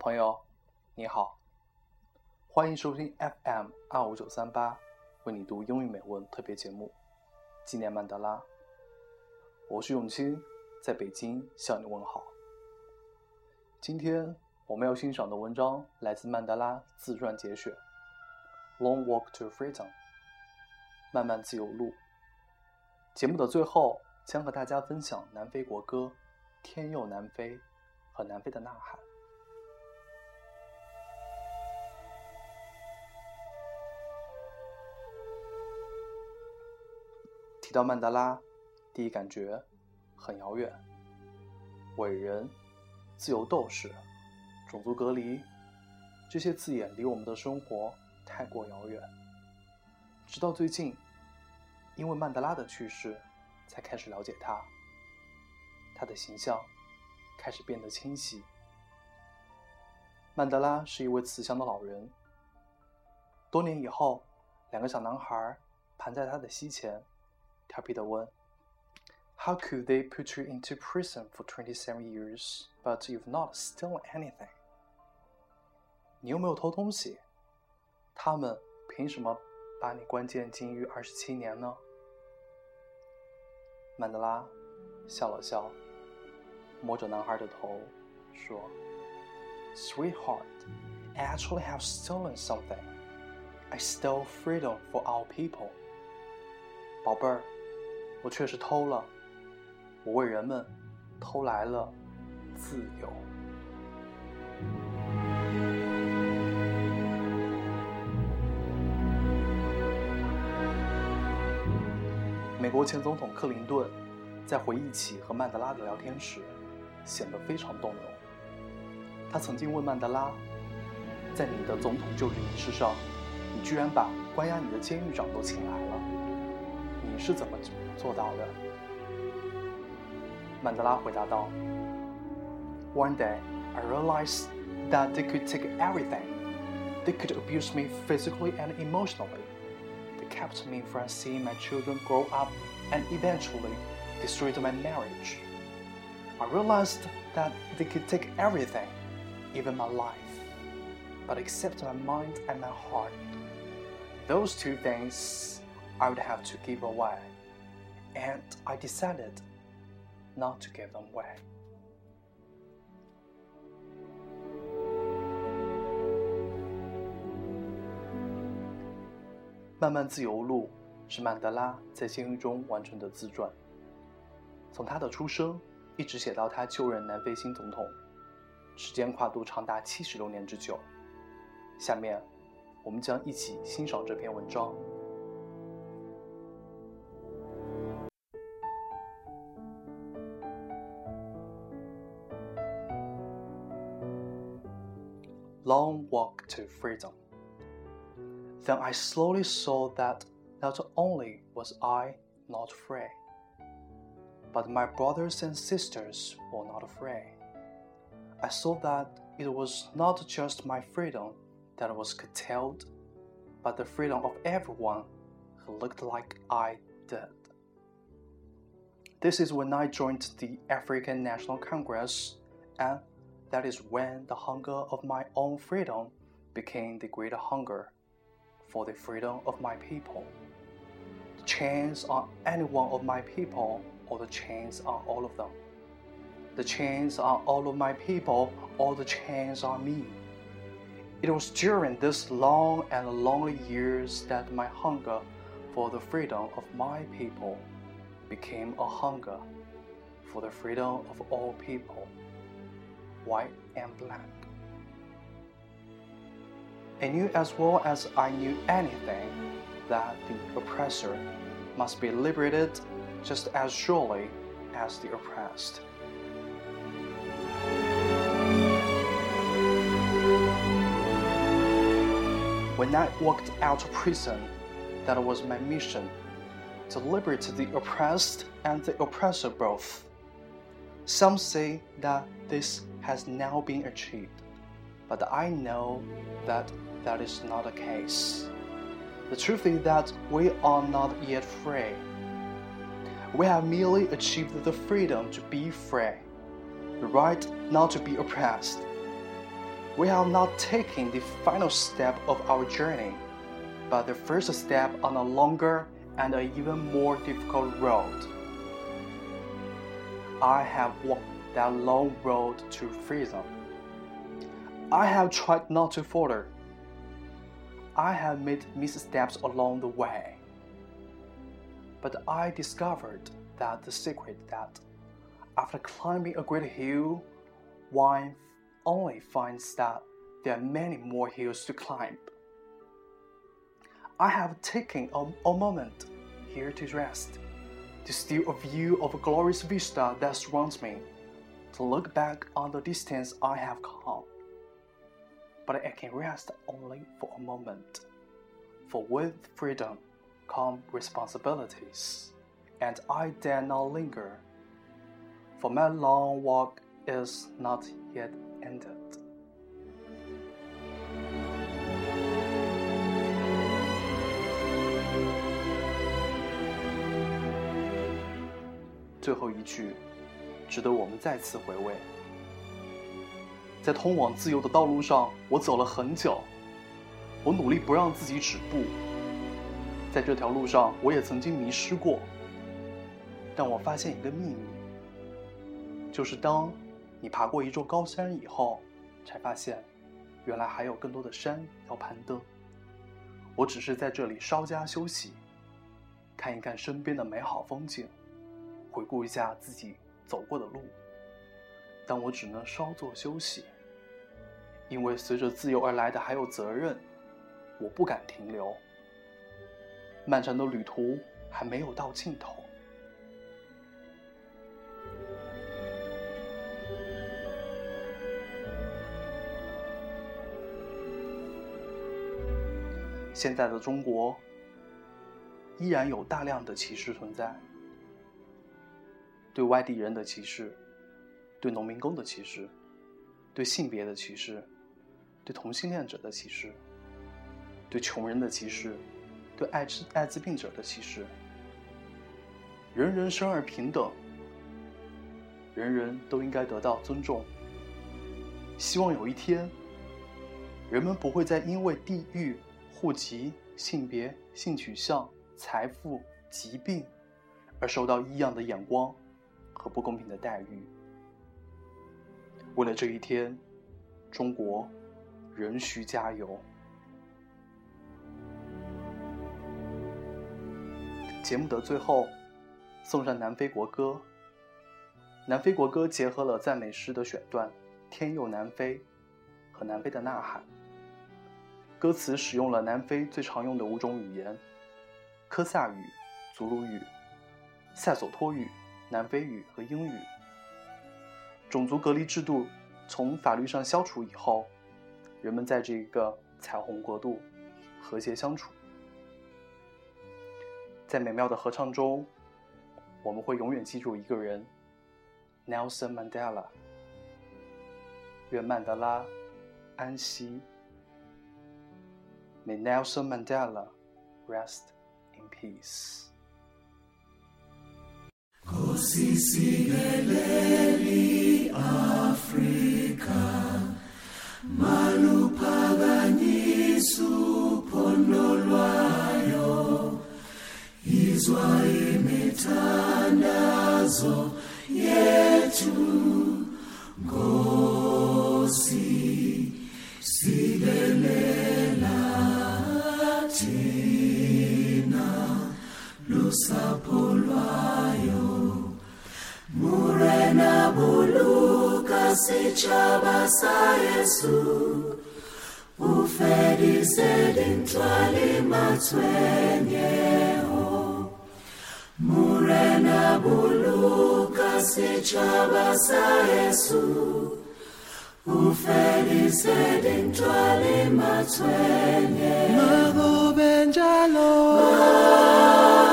朋友，你好，欢迎收听 FM 二五九三八，为你读英语美文特别节目，纪念曼德拉。我是永清，在北京向你问好。今天我们要欣赏的文章来自曼德拉自传节选，《Long Walk to Freedom》，漫漫自由路。节目的最后将和大家分享南非国歌《天佑南非》和南非的呐喊。提到曼德拉，第一感觉很遥远。伟人、自由斗士、种族隔离，这些字眼离我们的生活太过遥远。直到最近，因为曼德拉的去世，才开始了解他。他的形象开始变得清晰。曼德拉是一位慈祥的老人。多年以后，两个小男孩盘在他的膝前。调皮地问：“How could they put you into prison for twenty-seven years, but you've not stolen anything？” 你又没有偷东西，他们凭什么把你关进监狱二十七年呢？曼德拉笑了笑，摸着男孩的头说：“Sweetheart, I actually have stolen something. I stole freedom for our people.” 宝贝儿。 我确实偷了，我为人们偷来了自由。美国前总统克林顿在回忆起和曼德拉的聊天时，显得非常动容。他曾经问曼德拉：“在你的总统就职仪式上，你居然把关押你的监狱长都请来了，你是怎么？”做到的。曼德拉回答道：“One day, I realized that they could take everything. They could abuse me physically and emotionally. They kept me from seeing my children grow up and eventually destroyed my marriage. I realized that they could take everything, even my life, but except my mind and my heart. Those two things I would have to give away And I decided not to give them away. 漫漫自由路是曼德拉在监狱中完成的自传，从他的出生一直写到他就任南非新总统，时间跨度长达七十六年之久。下面，我们将一起欣赏这篇文章。Long walk to freedom. Then I slowly saw that not only was I not free, but my brothers and sisters were not free. I saw that it was not just my freedom that was curtailed, but the freedom of everyone who looked like I did. This is when I joined the African National Congress and that is when the hunger of my own freedom became the greater hunger for the freedom of my people. The chains on any one of my people, or the chains on all of them. The chains on all of my people, or the chains on me. It was during these long and lonely years that my hunger for the freedom of my people became a hunger for the freedom of all people white and black. I knew as well as I knew anything that the oppressor must be liberated just as surely as the oppressed. When I walked out of prison, that was my mission to liberate the oppressed and the oppressor both. Some say that this has now been achieved, but I know that that is not the case. The truth is that we are not yet free. We have merely achieved the freedom to be free, the right not to be oppressed. we have not taken the final step of our journey, but the first step on a longer and an even more difficult road. I have walked that long road to freedom. I have tried not to falter. I have made missteps along the way. But I discovered that the secret that after climbing a great hill, one only finds that there are many more hills to climb. I have taken a, a moment here to rest, to steal a view of a glorious vista that surrounds me, to look back on the distance I have come. But I can rest only for a moment, for with freedom come responsibilities, and I dare not linger, for my long walk is not yet ended. 最后一句， 值得我们再次回味。在通往自由的道路上，我走了很久，我努力不让自己止步。在这条路上，我也曾经迷失过，但我发现一个秘密，就是当你爬过一座高山以后，才发现，原来还有更多的山要攀登。我只是在这里稍加休息，看一看身边的美好风景。回顾一下自己走过的路，但我只能稍作休息，因为随着自由而来的还有责任，我不敢停留。漫长的旅途还没有到尽头。现在的中国依然有大量的歧视存在。对外地人的歧视，对农民工的歧视，对性别的歧视，对同性恋者的歧视，对穷人的歧视，对艾滋艾滋病者的歧视。人人生而平等，人人都应该得到尊重。希望有一天，人们不会再因为地域、户籍、性别、性取向、财富、疾病而受到异样的眼光。和不公平的待遇。为了这一天，中国仍需加油。节目的最后，送上南非国歌。南非国歌结合了赞美诗的选段《天佑南非》和南非的呐喊。歌词使用了南非最常用的五种语言：科萨语、祖鲁语、塞索托语。南非语和英语。种族隔离制度从法律上消除以后，人们在这个彩虹国度和谐相处。在美妙的合唱中，我们会永远记住一个人，Nelson Mandela。愿曼德拉安息。May Nelson Mandela rest in peace. Kosisileli Afrika maluphakanyisu phondo lwayo izwa imithandazo yethu Nkosi silelela thina lusapho setšhaba sa Yesu o fedise dintwa le matshwenyego Murena buluka setšhaba sa Yesu o fedise dintwa le matshwenyego Mago benjalo Mago